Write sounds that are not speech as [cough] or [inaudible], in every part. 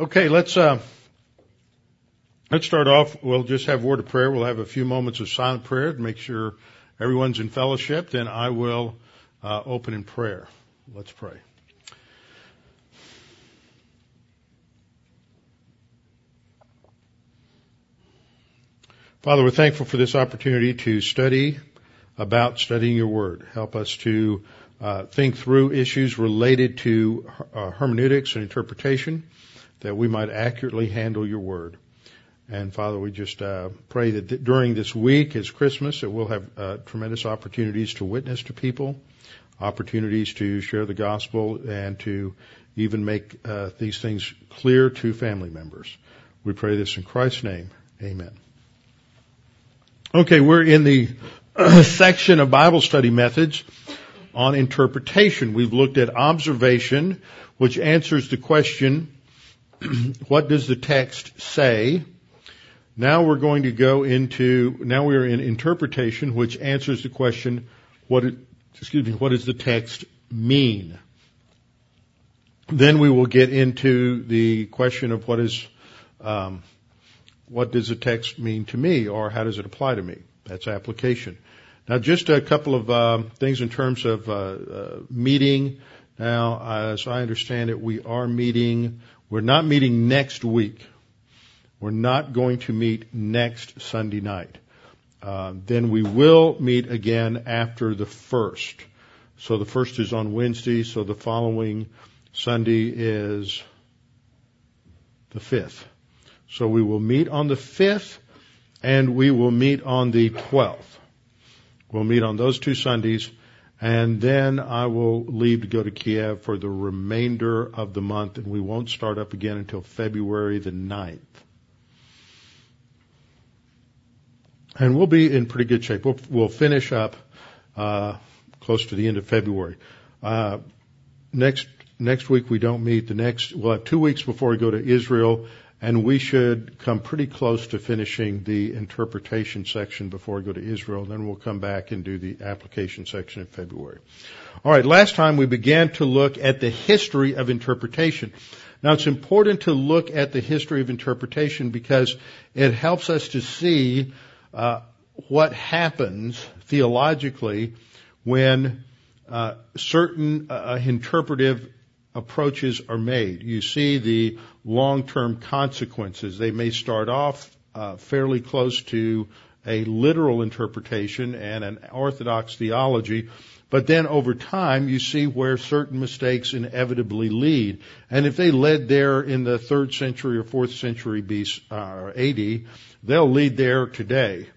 Okay, let's uh, let's start off. We'll just have word of prayer. We'll have a few moments of silent prayer to make sure everyone's in fellowship. Then I will uh, open in prayer. Let's pray. Father, we're thankful for this opportunity to study about studying your word. Help us to uh, think through issues related to uh, hermeneutics and interpretation that we might accurately handle your word. And Father, we just uh, pray that th- during this week, as Christmas, that we'll have uh, tremendous opportunities to witness to people, opportunities to share the gospel, and to even make uh, these things clear to family members. We pray this in Christ's name. Amen. Okay, we're in the [clears throat] section of Bible study methods on interpretation. We've looked at observation, which answers the question, [clears throat] what does the text say? Now we're going to go into, now we're in interpretation, which answers the question, what, excuse me, what does the text mean? Then we will get into the question of what is, um, what does the text mean to me, or how does it apply to me? That's application. Now, just a couple of uh, things in terms of uh, uh, meeting. Now, as I understand it, we are meeting. We're not meeting next week. We're not going to meet next Sunday night. Uh, then we will meet again after the first. So the first is on Wednesday. So the following Sunday is the fifth. So we will meet on the fifth, and we will meet on the twelfth. We'll meet on those two Sundays, and then I will leave to go to Kiev for the remainder of the month, and we won't start up again until February the 9th. And we'll be in pretty good shape. We'll, we'll finish up uh, close to the end of February. Uh, next next week we don't meet. The next we'll have two weeks before we go to Israel, and we should come pretty close to finishing the interpretation section before we go to Israel. Then we'll come back and do the application section in February. All right, last time we began to look at the history of interpretation. Now it's important to look at the history of interpretation because it helps us to see uh, what happens theologically when uh, certain uh, interpretive approaches are made. You see the long-term consequences. They may start off uh, fairly close to a literal interpretation and an orthodox theology, but then over time you see where certain mistakes inevitably lead. And if they led there in the third century or fourth century BC, uh, AD, they'll lead there today.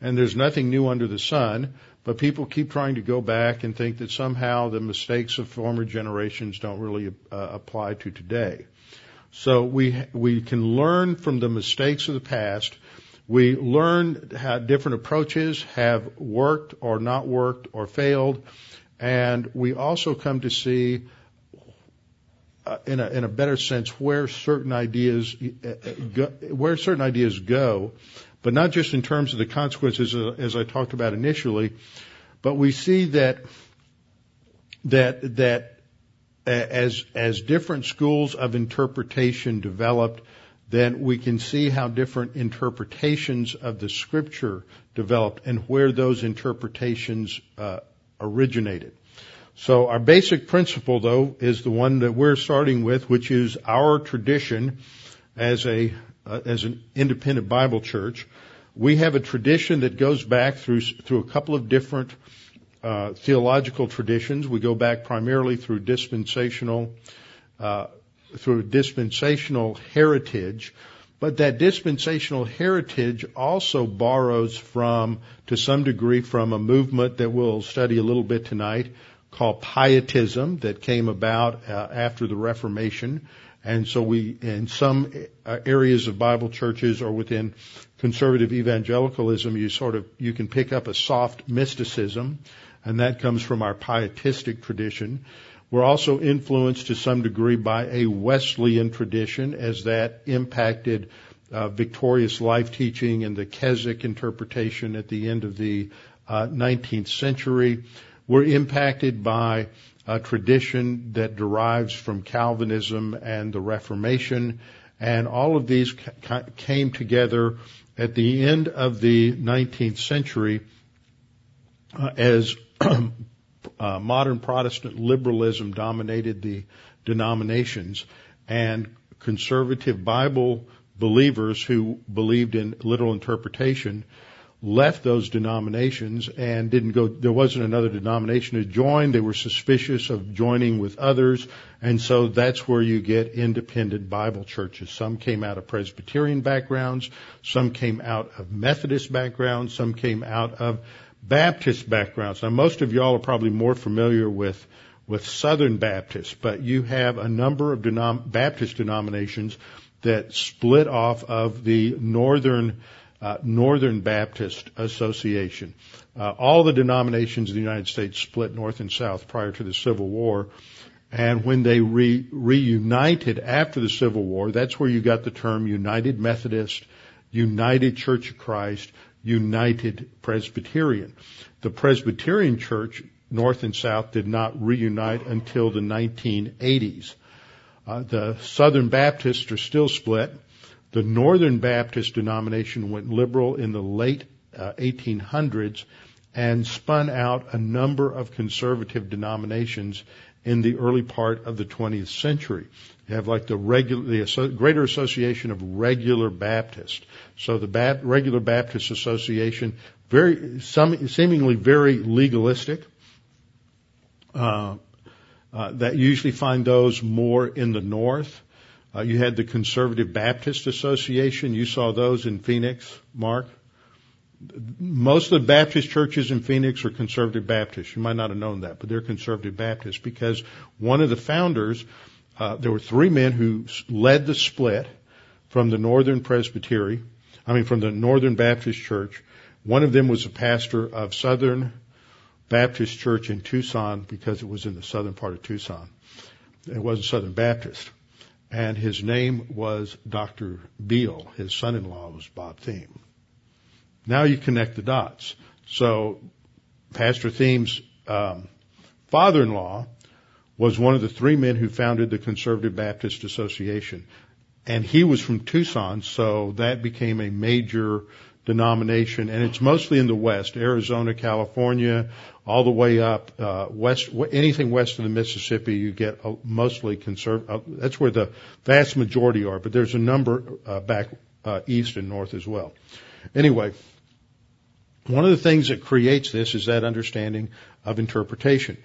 And there's nothing new under the sun. But people keep trying to go back and think that somehow the mistakes of former generations don't really uh, apply to today. So we we can learn from the mistakes of the past. We learn how different approaches have worked or not worked or failed, and we also come to see, uh, in a in a better sense, where certain ideas uh, uh, go, where certain ideas go but not just in terms of the consequences uh, as I talked about initially, but we see that that that as as different schools of interpretation developed, then we can see how different interpretations of the scripture developed and where those interpretations uh, originated. So our basic principle, though, is the one that we're starting with, which is our tradition as a uh, as an independent Bible church. We have a tradition that goes back through through a couple of different uh, theological traditions. We go back primarily through dispensational uh, through dispensational heritage, but that dispensational heritage also borrows from, to some degree, from a movement that we'll study a little bit tonight called Pietism that came about uh, after the Reformation. And so we, in some uh, areas of Bible churches or within conservative evangelicalism, you sort of, you can pick up a soft mysticism, and that comes from our pietistic tradition. We're also influenced to some degree by a Wesleyan tradition as that impacted uh, victorious life teaching and the Keswick interpretation at the end of the uh, 19th century. We're impacted by a tradition that derives from Calvinism and the Reformation, And all of these ca- came together at the end of the 19th century uh, as [clears throat] uh, modern Protestant liberalism dominated the denominations. And conservative Bible believers who believed in literal interpretation left those denominations and didn't go, there wasn't another denomination to join. They were suspicious of joining with others. And so that's where you get independent Bible churches. Some came out of Presbyterian backgrounds. Some came out of Methodist backgrounds. Some came out of Baptist backgrounds. Now most of y'all are probably more familiar with with Southern Baptists, but you have a number of denom- Baptist denominations that split off of the Northern uh, Northern Baptist Association. Uh, all the denominations in the United States split north and south prior to the Civil War. And when they re- reunited after the Civil War, that's where you got the term United Methodist, United Church of Christ, United Presbyterian. The Presbyterian Church, North and South, did not reunite until the 1980s. Uh, the Southern Baptists are still split. The Northern Baptist denomination went liberal in the late uh, 1800s and spun out a number of conservative denominations in the early part of the 20th century. You have like the regular, the Greater Association of Regular Baptists. So the ba- Regular Baptist Association, very, some, seemingly very legalistic. Uh, uh, that usually find those more in the north. Uh, you had the Conservative Baptist Association. You saw those in Phoenix, Mark. Most of the Baptist churches in Phoenix are Conservative Baptists. You might not have known that, but they're Conservative Baptists because one of the founders, uh, there were three men who led the split from the Northern Presbytery, I mean from the Northern Baptist Church. One of them was a pastor of Southern Baptist Church in Tucson because it was in the southern part of Tucson. It wasn't Southern Baptist. And his name was Dr. Beal. His son-in-law was Bob Thieme. Now you connect the dots. So Pastor Thieme's um, father-in-law was one of the three men who founded the Conservative Baptist Association. And he was from Tucson, so that became a major denomination, and it's mostly in the West, Arizona, California, all the way up uh, west. Anything west of the Mississippi, you get a, mostly conservative. Uh, that's where the vast majority are, but there's a number uh, back uh, east and north as well. Anyway, one of the things that creates this is that understanding of interpretation.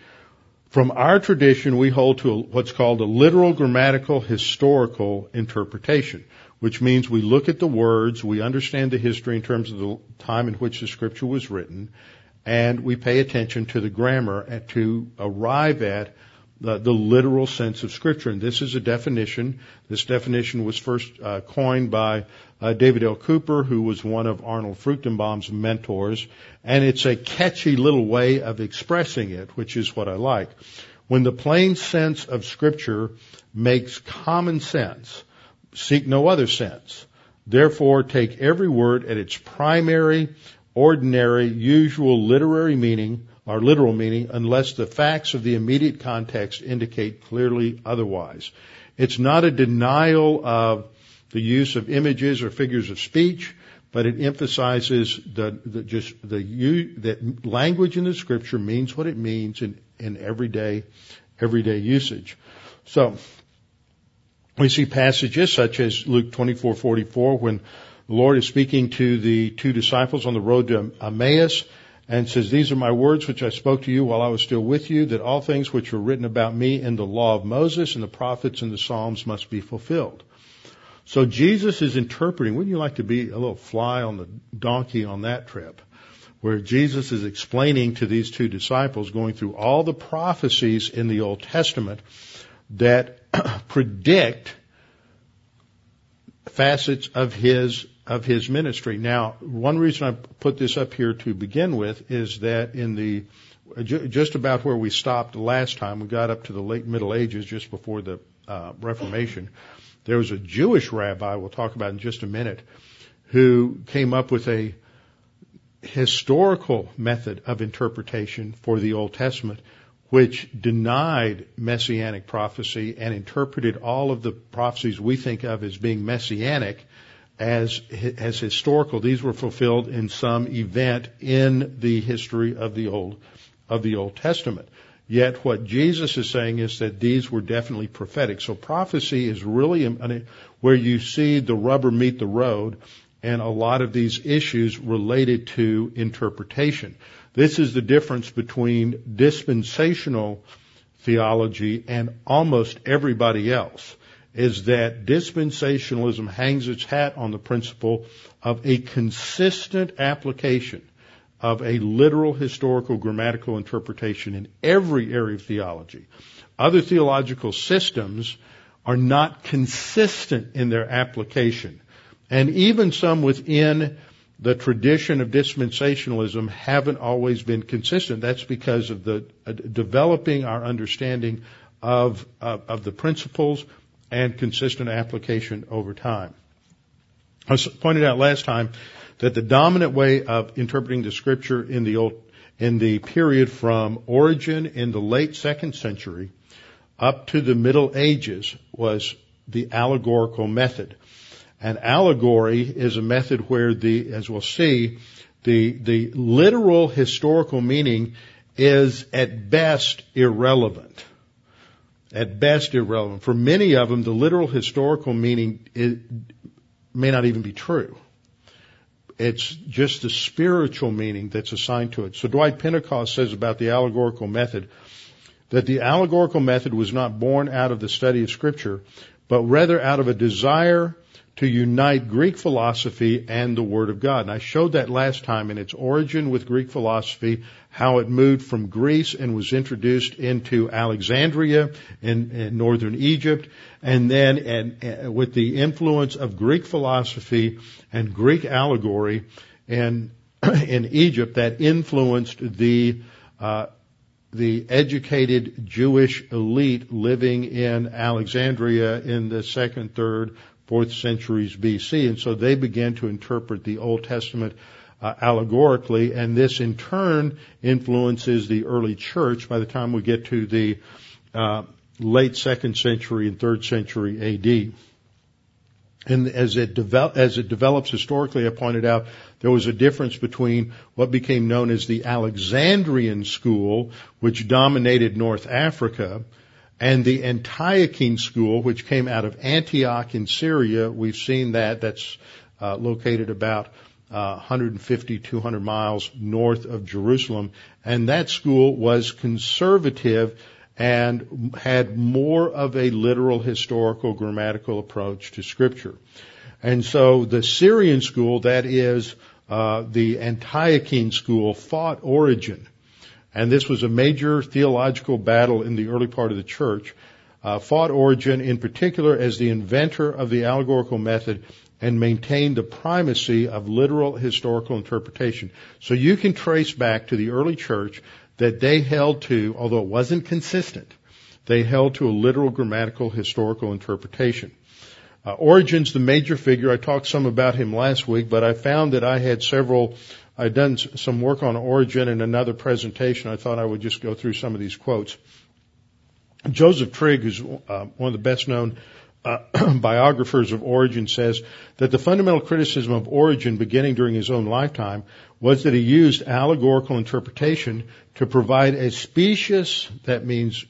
From our tradition, we hold to a, what's called a literal, grammatical, historical interpretation which means we look at the words, we understand the history in terms of the time in which the scripture was written, and we pay attention to the grammar to arrive at the, the, literal sense of scripture. And this is a definition. This definition was first uh, coined by uh, David L. Cooper, who was one of Arnold Fruchtenbaum's mentors. And it's a catchy little way of expressing it, which is what I like. When the plain sense of scripture makes common sense, seek no other sense. Therefore, take every word at its primary, ordinary, usual literary meaning or literal meaning unless the facts of the immediate context indicate clearly otherwise. It's not a denial of the use of images or figures of speech, but it emphasizes the, the just the that language in the scripture means what it means in, in everyday everyday usage. So we see passages such as Luke 24:44 when the Lord is speaking to the two disciples on the road to Emmaus and says, These are my words which I spoke to you while I was still with you, that all things which were written about me in the law of Moses and the prophets and the Psalms must be fulfilled. So Jesus is interpreting, wouldn't you like to be a little fly on the donkey on that trip? Where Jesus is explaining to these two disciples, going through all the prophecies in the Old Testament that [coughs] predict facets of his of his ministry. Now, one reason I put this up here to begin with is that in the just about where we stopped last time, we got up to the late Middle Ages, just before the uh, Reformation. There was a Jewish rabbi we'll talk about in just a minute who came up with a historical method of interpretation for the Old Testament which denied messianic prophecy and interpreted all of the prophecies we think of as being messianic as, as historical. These were fulfilled in some event in the history of the Old, of the Old Testament. Yet what Jesus is saying is that these were definitely prophetic. So prophecy is really where you see the rubber meet the road and a lot of these issues related to interpretation. This is the difference between dispensational theology and almost everybody else is that dispensationalism hangs its hat on the principle of a consistent application of a literal historical grammatical interpretation in every area of theology. Other theological systems are not consistent in their application. And even some within the tradition of dispensationalism haven't always been consistent. That's because of the uh, developing our understanding of, of, of the principles and consistent application over time. I pointed out last time that the dominant way of interpreting the scripture in the old, in the period from Origen in the late second century up to the Middle Ages was the allegorical method. An allegory is a method where the, as we'll see, the, the literal historical meaning is at best irrelevant. At best irrelevant. For many of them, the literal historical meaning is, may not even be true. It's just the spiritual meaning that's assigned to it. So Dwight Pentecost says about the allegorical method that the allegorical method was not born out of the study of scripture, but rather out of a desire to unite Greek philosophy and the Word of God. And I showed that last time in its origin with Greek philosophy, how it moved from Greece and was introduced into Alexandria in, in northern Egypt, and then and, and with the influence of Greek philosophy and Greek allegory in, [clears throat] in Egypt that influenced the uh, the educated Jewish elite living in Alexandria in the second, third, fourth centuries BC. And so they began to interpret the Old Testament uh, allegorically, and this in turn influences the early church by the time we get to the uh, late second century and third century AD. And as it, develop, as it develops historically, I pointed out there was a difference between what became known as the Alexandrian school, which dominated North Africa, and the Antiochene school, which came out of Antioch in Syria, we've seen that. That's uh, located about uh, 150, 200 miles north of Jerusalem. And that school was conservative and had more of a literal historical grammatical approach to scripture. And so the Syrian school, that is uh, the Antiochene school, fought Origen and this was a major theological battle in the early part of the church, uh, fought Origen in particular as the inventor of the allegorical method and maintained the primacy of literal historical interpretation. So you can trace back to the early church that they held to, although it wasn't consistent, they held to a literal grammatical historical interpretation. Uh, Origen's the major figure. I talked some about him last week, but I found that I had several I'd done some work on Origen in another presentation. I thought I would just go through some of these quotes. Joseph Trigg, who's uh, one of the best known uh, [clears throat] biographers of Origen, says that the fundamental criticism of Origen beginning during his own lifetime was that he used allegorical interpretation to provide a specious, that means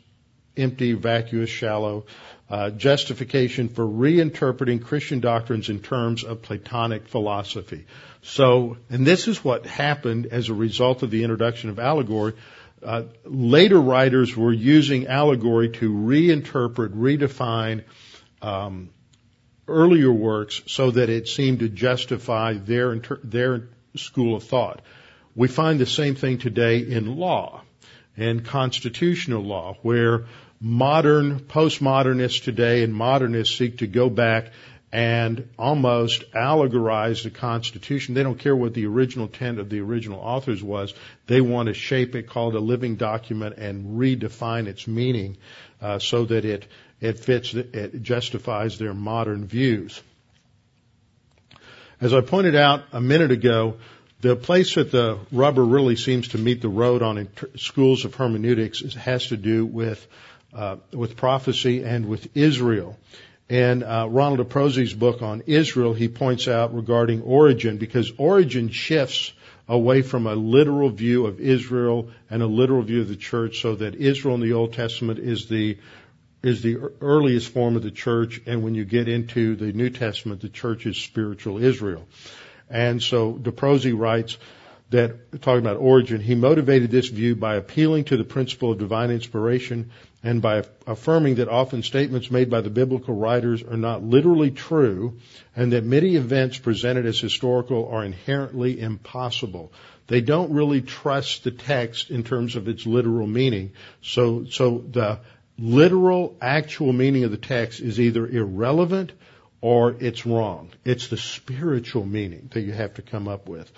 empty, vacuous, shallow, uh, justification for reinterpreting Christian doctrines in terms of Platonic philosophy. So, and this is what happened as a result of the introduction of allegory. Uh, later writers were using allegory to reinterpret, redefine um, earlier works so that it seemed to justify their inter- their school of thought. We find the same thing today in law and constitutional law, where modern postmodernists today and modernists seek to go back and almost allegorize the Constitution. They don't care what the original intent of the original authors was. They want to shape it, call it a living document, and redefine its meaning uh, so that it it fits, it justifies their modern views. As I pointed out a minute ago, The place that the rubber really seems to meet the road on schools of hermeneutics has to do with uh, with prophecy and with Israel. And uh, Ronald Diprose's book on Israel, he points out regarding Origen, because Origen shifts away from a literal view of Israel and a literal view of the church, so that Israel in the Old Testament is the is the earliest form of the church, and when you get into the New Testament, the church is spiritual Israel. And so Diprose writes that, talking about Origen, he motivated this view by appealing to the principle of divine inspiration and by affirming that often statements made by the biblical writers are not literally true and that many events presented as historical are inherently impossible. They don't really trust the text in terms of its literal meaning. So, so the literal actual meaning of the text is either irrelevant or it's wrong. It's the spiritual meaning that you have to come up with.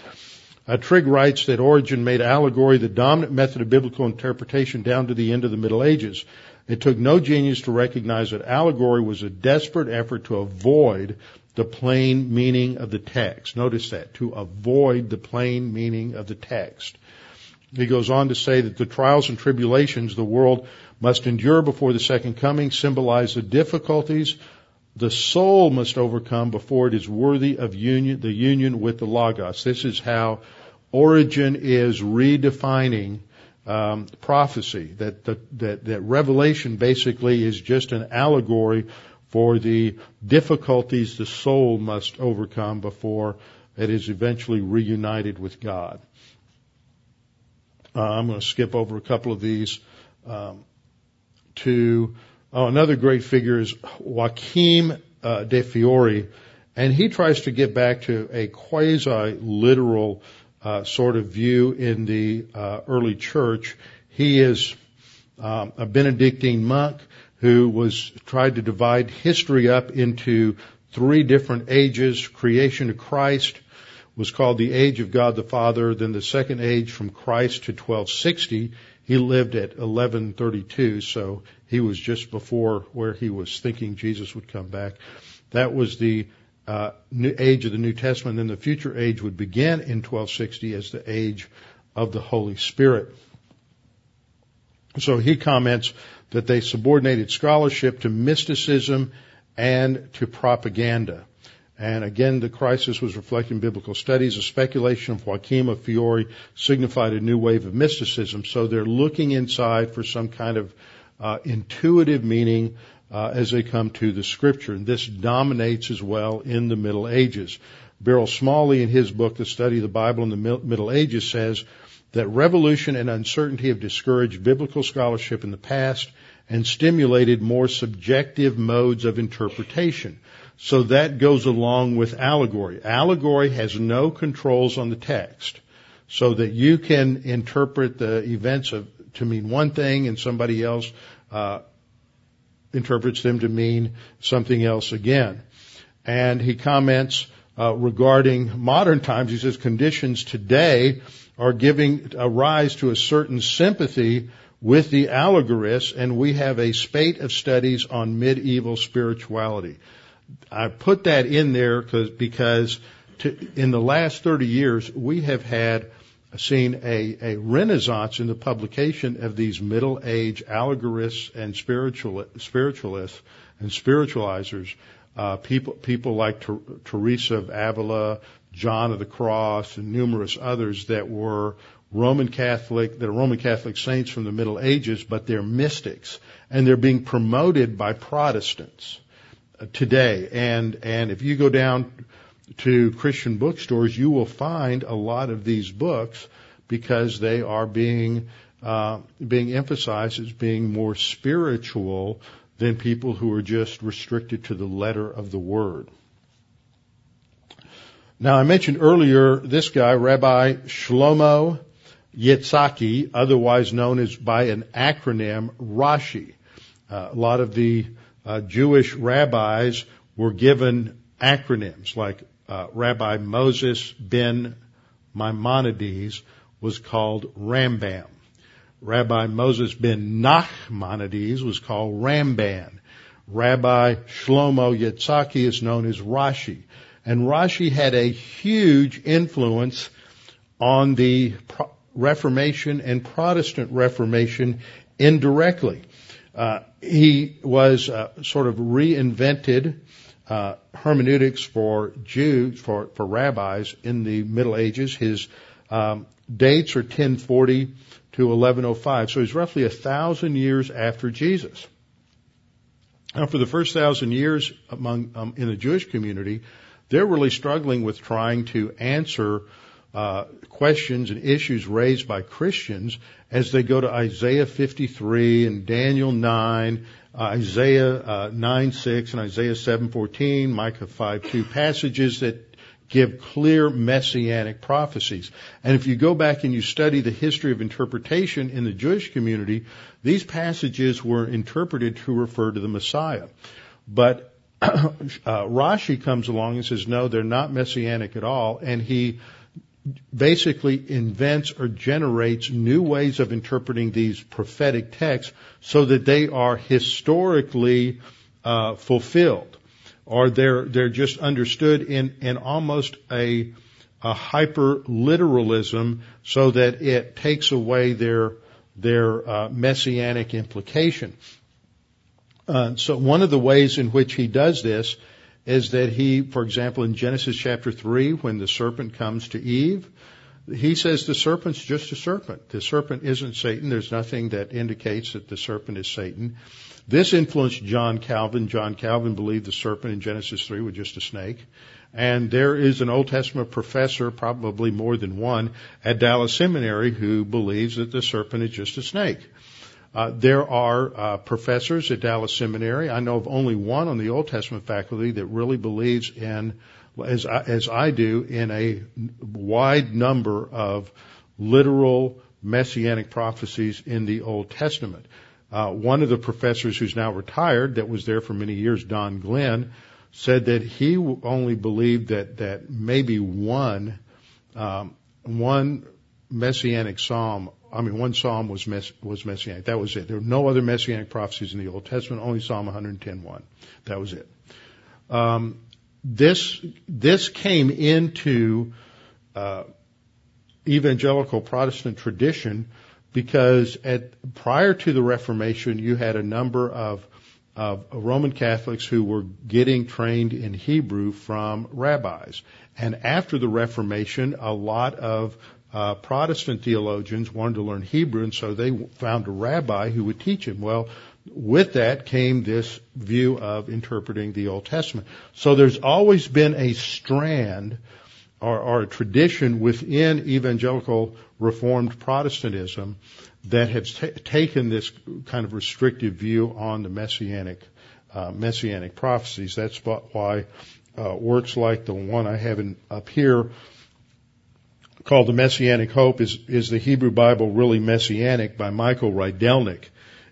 Uh, Trigg writes that Origen made allegory the dominant method of biblical interpretation down to the end of the Middle Ages. It took no genius to recognize that allegory was a desperate effort to avoid the plain meaning of the text. Notice that, to avoid the plain meaning of the text. He goes on to say that the trials and tribulations the world must endure before the second coming symbolize the difficulties the soul must overcome before it is worthy of union, the union with the Logos. This is how Origen is redefining um, prophecy. That, that that that Revelation basically is just an allegory for the difficulties the soul must overcome before it is eventually reunited with God. Uh, I'm going to skip over a couple of these. Um, to oh, another great figure is Joachim uh, de Fiore, and he tries to get back to a quasi literal uh, sort of view in the uh, early church. He is um, a Benedictine monk who was tried to divide history up into three different ages. Creation to Christ was called the age of God the Father. Then the second age from Christ to 1260 he lived at 1132, so he was just before where he was thinking Jesus would come back. That was the uh, new age of the New Testament. Then the future age would begin in 1260 as the age of the Holy Spirit. So he comments that they subordinated scholarship to mysticism and to propaganda. And again, the crisis was reflected in biblical studies. A speculation of Joachim of Fiore signified a new wave of mysticism. So they're looking inside for some kind of uh, intuitive meaning uh, as they come to the scripture. And this dominates as well in the Middle Ages. Beryl Smalley, in his book, The Study of the Bible in the Middle Ages, says that revolution and uncertainty have discouraged biblical scholarship in the past and stimulated more subjective modes of interpretation. So that goes along with allegory. Allegory has no controls on the text. So that you can interpret the events of, to mean one thing and somebody else, uh, interprets them to mean something else again. And he comments, uh, regarding modern times, he says conditions today are giving a rise to a certain sympathy with the allegorists and we have a spate of studies on medieval spirituality. I put that in there because to, in the last 30 years, we have had seen a, a renaissance in the publication of these middle age allegorists and spiritual, spiritualists and spiritualizers. Uh, people, people like Ter- Teresa of Avila, John of the Cross, and numerous others that were Roman Catholic, that are Roman Catholic saints from the Middle Ages, but they're mystics, and they're being promoted by Protestants today. And, and if you go down to Christian bookstores, you will find a lot of these books because they are being, uh, being emphasized as being more spiritual than people who are just restricted to the letter of the word. Now I mentioned earlier this guy, Rabbi Shlomo Yitzhaki, otherwise known as by an acronym Rashi. Uh, a lot of the uh, Jewish rabbis were given acronyms like uh, Rabbi Moses ben Maimonides was called Rambam. Rabbi Moses ben Nachmanides was called Ramban. Rabbi Shlomo Yitzhaki is known as Rashi. And Rashi had a huge influence on the Pro- Reformation and Protestant Reformation indirectly. Uh, he was uh, sort of reinvented uh, hermeneutics for Jews, for, for rabbis in the Middle Ages. His um, dates are 1040 to 1105, so he's roughly a thousand years after Jesus. Now, for the first thousand years among um, in the Jewish community, they're really struggling with trying to answer uh, questions and issues raised by Christians as they go to Isaiah 53 and Daniel 9, uh, Isaiah uh, 9 6 and Isaiah 7 14, Micah 5 2 passages that give clear messianic prophecies. And if you go back and you study the history of interpretation in the Jewish community, these passages were interpreted to refer to the Messiah. But [clears throat] uh, Rashi comes along and says, no, they're not messianic at all, and he basically invents or generates new ways of interpreting these prophetic texts so that they are historically uh, fulfilled or they're they're just understood in in almost a a hyper literalism so that it takes away their their uh, messianic implication. Uh, so one of the ways in which he does this is that he, for example, in Genesis chapter three, when the serpent comes to Eve, he says the serpent's just a serpent. The serpent isn't Satan. There's nothing that indicates that the serpent is Satan. This influenced John Calvin. John Calvin believed the serpent in Genesis 3 was just a snake. And there is an Old Testament professor, probably more than one, at Dallas Seminary who believes that the serpent is just a snake. Uh, there are uh, professors at Dallas Seminary. I know of only one on the Old Testament faculty that really believes in, as I, as I do, in a wide number of literal messianic prophecies in the Old Testament. Uh, one of the professors who's now retired, that was there for many years, Don Glenn, said that he only believed that that maybe one um, one messianic psalm. I mean, one psalm was mess, was messianic. That was it. There were no other messianic prophecies in the Old Testament. Only Psalm 110:1. That was it. Um, this this came into uh, evangelical Protestant tradition because at, prior to the Reformation, you had a number of, of Roman Catholics who were getting trained in Hebrew from rabbis. And after the Reformation, a lot of uh, Protestant theologians wanted to learn Hebrew, and so they found a rabbi who would teach him. Well, with that came this view of interpreting the Old Testament. So there's always been a strand or, or a tradition within evangelical Reformed Protestantism that has t- taken this kind of restrictive view on the messianic uh, messianic prophecies. That's why uh, works like the one I have in, up here called the Messianic Hope is is the Hebrew Bible really messianic by Michael Rydelnik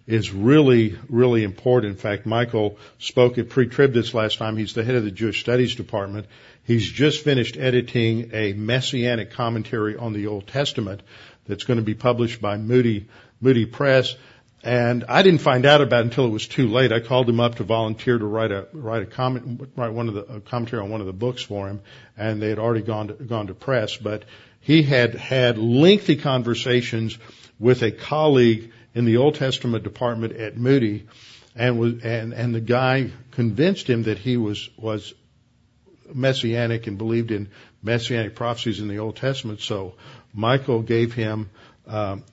is really, really important. In fact, Michael spoke at pre-trib this last time. He's the head of the Jewish Studies Department. He's just finished editing a messianic commentary on the Old Testament that's going to be published by Moody, Moody Press. And I didn't find out about it until it was too late. I called him up to volunteer to write a write a comment write one of the a commentary on one of the books for him, and they had already gone to, gone to press. But he had had lengthy conversations with a colleague in the Old Testament department at Moody, and was and and the guy convinced him that he was was messianic and believed in messianic prophecies in the Old Testament. So Michael gave him um,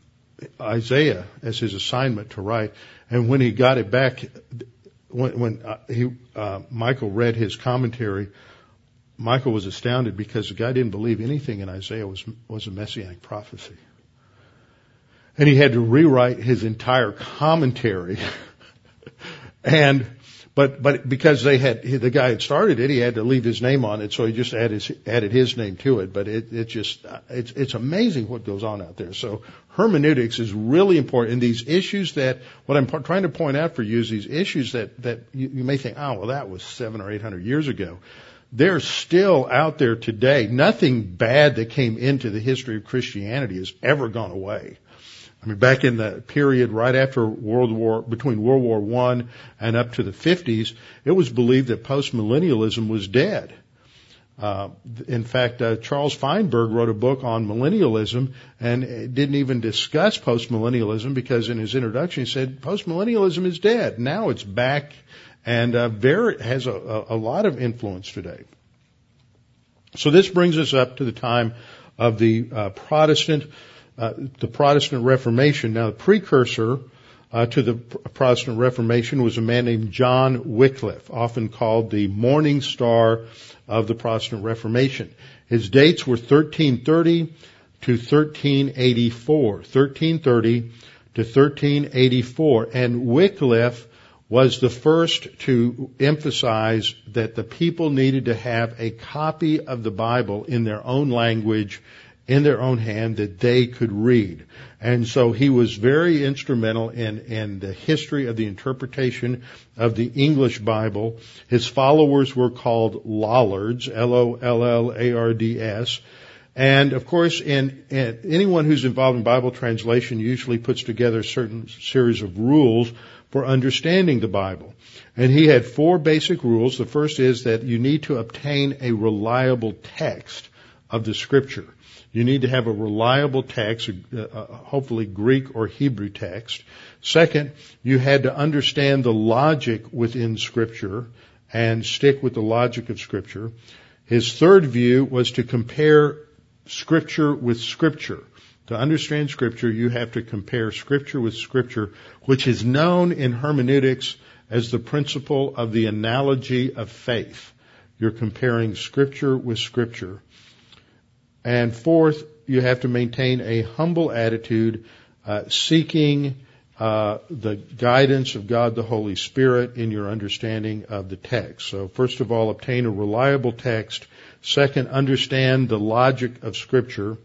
Isaiah as his assignment to write, and when he got it back, when, when uh, he uh, Michael read his commentary. Michael was astounded because the guy didn't believe anything in Isaiah was was a messianic prophecy and he had to rewrite his entire commentary. [laughs] and but but because they had the guy had started it, he had to leave his name on it, so he just added added his name to it. But it it just it's it's amazing what goes on out there. So hermeneutics is really important. And these issues that what I'm trying to point out for you is these issues that that you, you may think, oh well, that was seven or eight hundred years ago. They're still out there today. Nothing bad that came into the history of Christianity has ever gone away. I mean, back in the period right after World War, between World War One and up to the 50s, it was believed that postmillennialism was dead. Uh, in fact, uh, Charles Feinberg wrote a book on millennialism and didn't even discuss postmillennialism because in his introduction he said postmillennialism is dead. Now it's back and uh, very has a, a lot of influence today. So this brings us up to the time of the uh, Protestant, uh, the Protestant Reformation. Now, the precursor uh, to the Protestant Reformation was a man named John Wycliffe, often called the morning star of the Protestant Reformation. His dates were 1330 to 1384. 1330 to 1384. And Wycliffe was the first to emphasize that the people needed to have a copy of the Bible in their own language, in their own hand that they could read. And so he was very instrumental in, in the history of the interpretation of the English Bible. His followers were called Lollards, L-O-L-L-A-R-D-S. And of course, in, in, anyone who's involved in Bible translation usually puts together a certain series of rules for understanding the Bible. And he had four basic rules. The first is that you need to obtain a reliable text of the scripture. You need to have a reliable text, uh, uh, hopefully Greek or Hebrew text. Second, you had to understand the logic within scripture and stick with the logic of scripture. His third view was to compare scripture with scripture. To understand scripture, you have to compare scripture with scripture, which is known in hermeneutics as the principle of the analogy of faith. You're comparing scripture with scripture. And fourth, you have to maintain a humble attitude, uh, seeking uh, the guidance of God the Holy Spirit in your understanding of the text. So first of all, obtain a reliable text. Second, understand the logic of Scripture.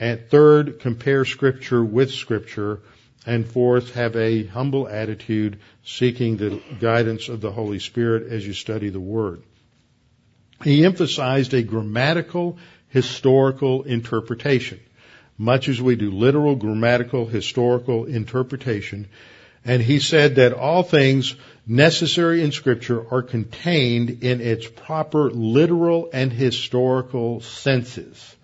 And third, compare scripture with scripture. And fourth, have a humble attitude seeking the guidance of the Holy Spirit as you study the Word. He emphasized a grammatical, historical interpretation, much as we do literal, grammatical, historical interpretation. And he said that all things necessary in scripture are contained in its proper literal and historical senses.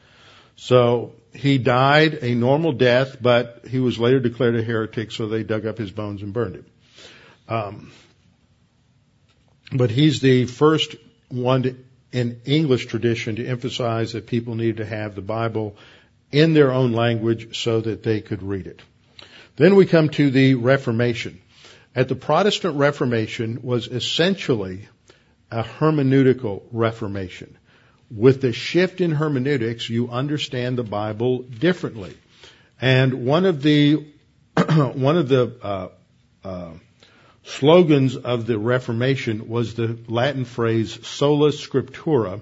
So he died a normal death, but he was later declared a heretic, so they dug up his bones and burned him. Um, but he's the first one to, in English tradition to emphasize that people needed to have the Bible in their own language so that they could read it. Then we come to the Reformation. At the Protestant Reformation was essentially a hermeneutical Reformation with the shift in hermeneutics, you understand the Bible differently. And one of the [clears throat] one of the uh, uh, slogans of the Reformation was the Latin phrase "sola scriptura,"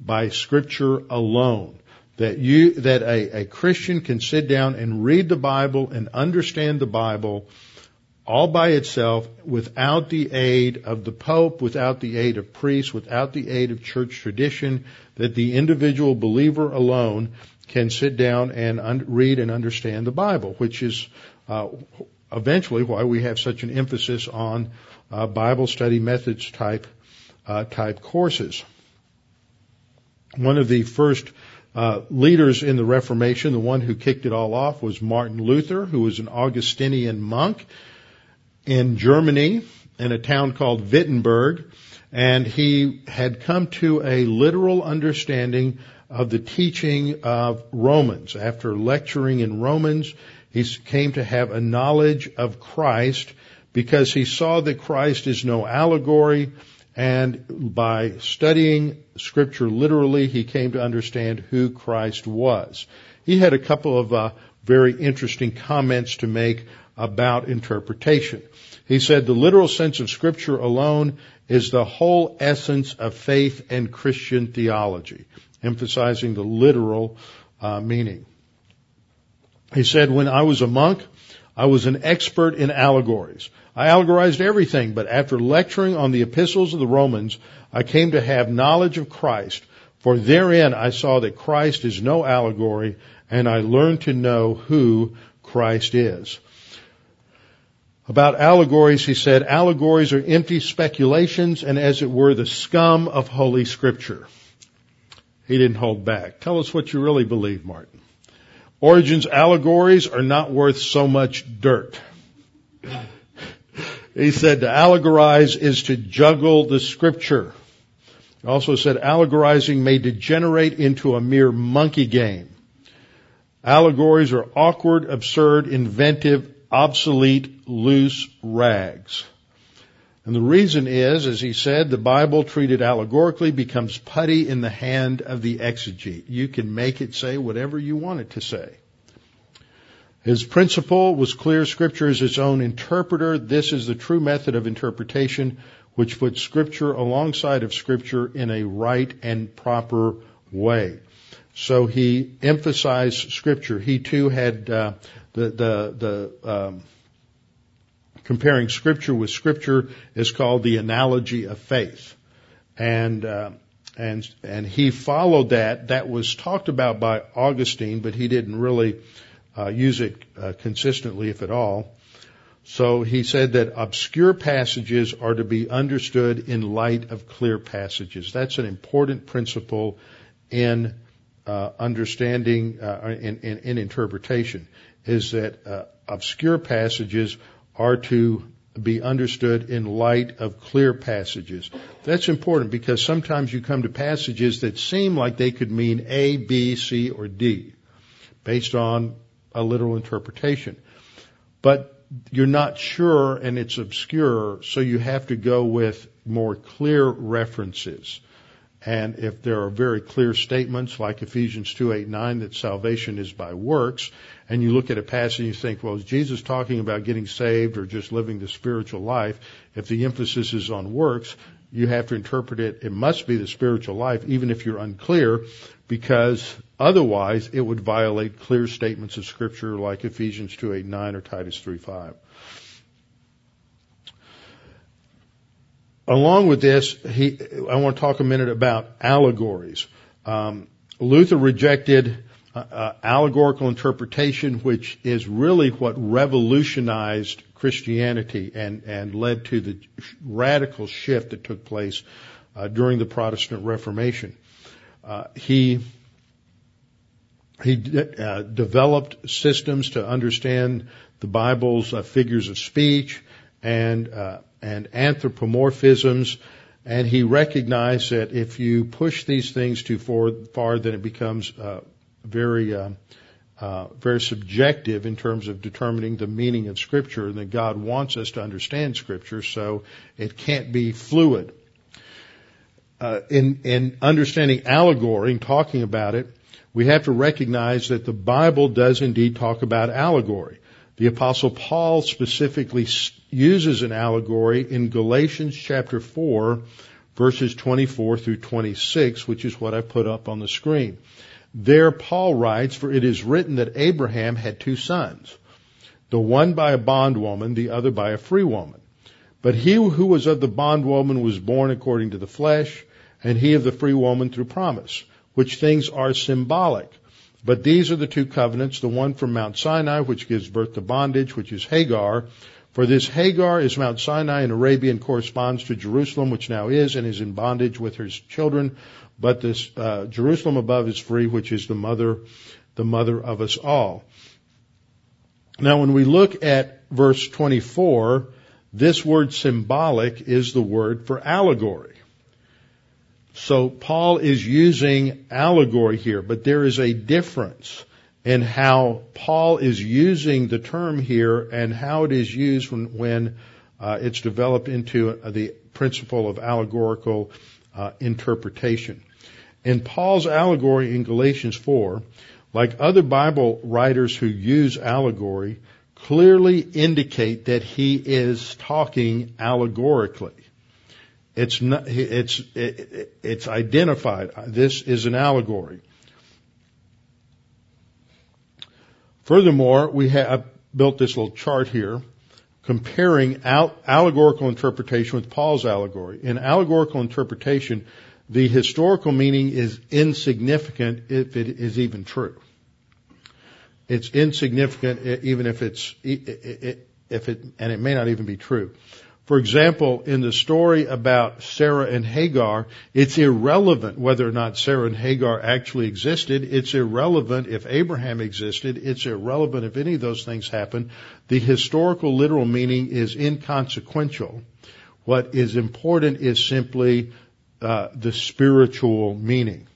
by Scripture alone. That you that a, a Christian can sit down and read the Bible and understand the Bible all by itself without the aid of the Pope, without the aid of priests, without the aid of church tradition, that the individual believer alone can sit down and un- read and understand the Bible, which is uh, eventually why we have such an emphasis on uh, Bible study methods type uh, type courses. One of the first uh, leaders in the Reformation, the one who kicked it all off, was Martin Luther, who was an Augustinian monk in Germany in a town called Wittenberg, and he had come to a literal understanding of the teaching of Romans. After lecturing in Romans, he came to have a knowledge of Christ because he saw that Christ is no allegory, and by studying scripture literally, he came to understand who Christ was. He had a couple of uh, very interesting comments to make about interpretation. He said the literal sense of scripture alone is the whole essence of faith and Christian theology, emphasizing the literal uh, meaning. He said, when I was a monk, I was an expert in allegories. I allegorized everything, but after lecturing on the epistles of the Romans, I came to have knowledge of Christ, for therein I saw that Christ is no allegory, and I learned to know who Christ is. About allegories, he said, allegories are empty speculations and as it were the scum of Holy Scripture. He didn't hold back. Tell us what you really believe, Martin. Origen's allegories are not worth so much dirt. He said to allegorize is to juggle the scripture. He also said allegorizing may degenerate into a mere monkey game. Allegories are awkward, absurd, inventive, obsolete, loose rags. And the reason is, as he said, the Bible treated allegorically becomes putty in the hand of the exegete. You can make it say whatever you want it to say. His principle was clear. Scripture is its own interpreter. This is the true method of interpretation, which puts Scripture alongside of Scripture in a right and proper way. So he emphasized Scripture. He too had uh, the the the um, comparing Scripture with Scripture is called the analogy of faith, and uh, and and he followed that. That was talked about by Augustine, but he didn't really uh, use it uh, consistently, if at all. So he said that obscure passages are to be understood in light of clear passages. That's an important principle in uh, understanding uh, in, in, in, interpretation. Is that uh, obscure passages are to be understood in light of clear passages. That's important because sometimes you come to passages that seem like they could mean A, B, C, or D based on a literal interpretation. But you're not sure and it's obscure, so you have to go with more clear references. And if there are very clear statements like Ephesians 2, 8, 9 that salvation is by works, and you look at a passage and you think, well, is Jesus talking about getting saved or just living the spiritual life? If the emphasis is on works, you have to interpret it, it must be the spiritual life, even if you're unclear, because otherwise it would violate clear statements of scripture like Ephesians 2, 8, 9 or Titus 3, 5. Along with this, he, I want to talk a minute about allegories. Um, Luther rejected uh, uh, allegorical interpretation, which is really what revolutionized Christianity and, and led to the radical shift that took place uh, during the Protestant Reformation. Uh, he he uh, developed systems to understand the Bible's uh, figures of speech and uh, and anthropomorphisms, and he recognized that if you push these things too far, far then it becomes uh, very uh, very subjective in terms of determining the meaning of Scripture, and that God wants us to understand Scripture, so it can't be fluid. Uh, in, in understanding allegory and talking about it, we have to recognize that the Bible does indeed talk about allegory. The apostle Paul specifically uses an allegory in Galatians chapter 4 verses 24 through 26, which is what I put up on the screen. There Paul writes, for it is written that Abraham had two sons, the one by a bondwoman, the other by a free woman. But he who was of the bondwoman was born according to the flesh, and he of the free woman through promise, which things are symbolic. But these are the two covenants, the one from Mount Sinai, which gives birth to bondage, which is Hagar. For this Hagar is Mount Sinai in Arabia and corresponds to Jerusalem, which now is and is in bondage with her children. But this uh, Jerusalem above is free, which is the mother, the mother of us all. Now, when we look at verse 24, this word symbolic is the word for allegory. So Paul is using allegory here, but there is a difference in how Paul is using the term here and how it is used when, when uh, it's developed into the principle of allegorical uh, interpretation. In Paul's allegory in Galatians 4, like other Bible writers who use allegory, clearly indicate that he is talking allegorically. It's not, it's, it's identified. This is an allegory. Furthermore, we have built this little chart here comparing allegorical interpretation with Paul's allegory. In allegorical interpretation, the historical meaning is insignificant if it is even true. It's insignificant even if it's, if it, and it may not even be true. For example, in the story about Sarah and Hagar, it's irrelevant whether or not Sarah and Hagar actually existed. It's irrelevant if Abraham existed. It's irrelevant if any of those things happened. The historical literal meaning is inconsequential. What is important is simply uh, the spiritual meaning.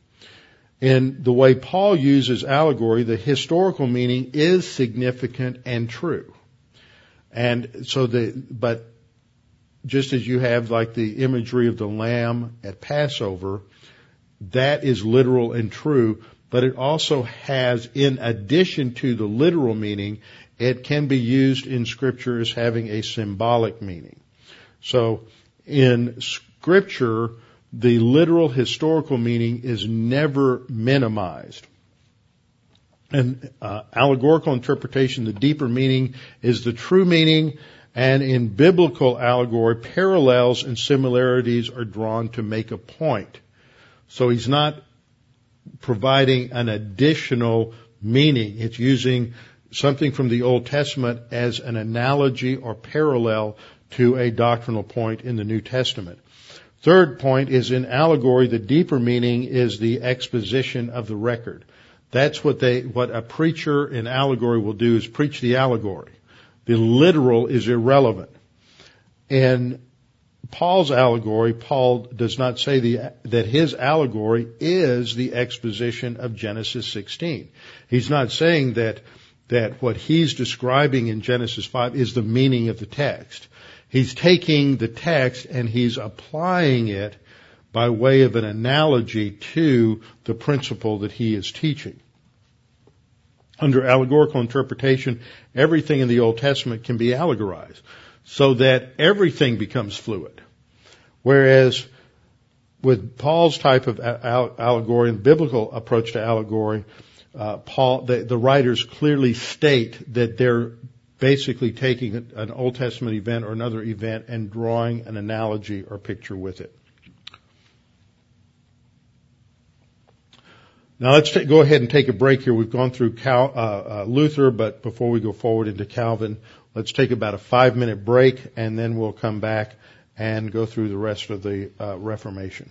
In the way Paul uses allegory, the historical meaning is significant and true. And so the, but just as you have like the imagery of the lamb at Passover, that is literal and true, but it also has, in addition to the literal meaning, it can be used in scripture as having a symbolic meaning. So in scripture, the literal historical meaning is never minimized. And uh, allegorical interpretation, the deeper meaning is the true meaning, and in biblical allegory, parallels and similarities are drawn to make a point. So he's not providing an additional meaning. It's using something from the Old Testament as an analogy or parallel to a doctrinal point in the New Testament. Third point is in allegory, the deeper meaning is the exposition of the record. That's what they, what a preacher in allegory will do is preach the allegory. The literal is irrelevant. In Paul's allegory, Paul does not say the, that his allegory is the exposition of Genesis 16. He's not saying that, that what he's describing in Genesis 5 is the meaning of the text. He's taking the text and he's applying it by way of an analogy to the principle that he is teaching. Under allegorical interpretation, everything in the Old Testament can be allegorized so that everything becomes fluid. Whereas with Paul's type of allegory and biblical approach to allegory, uh, Paul, the, the, writers clearly state that they're basically taking an Old Testament event or another event and drawing an analogy or picture with it. Now let's t- go ahead and take a break here. We've gone through Cal, uh, uh, Luther, but before we go forward into Calvin, let's take about a five minute break and then we'll come back and go through the rest of the uh, Reformation.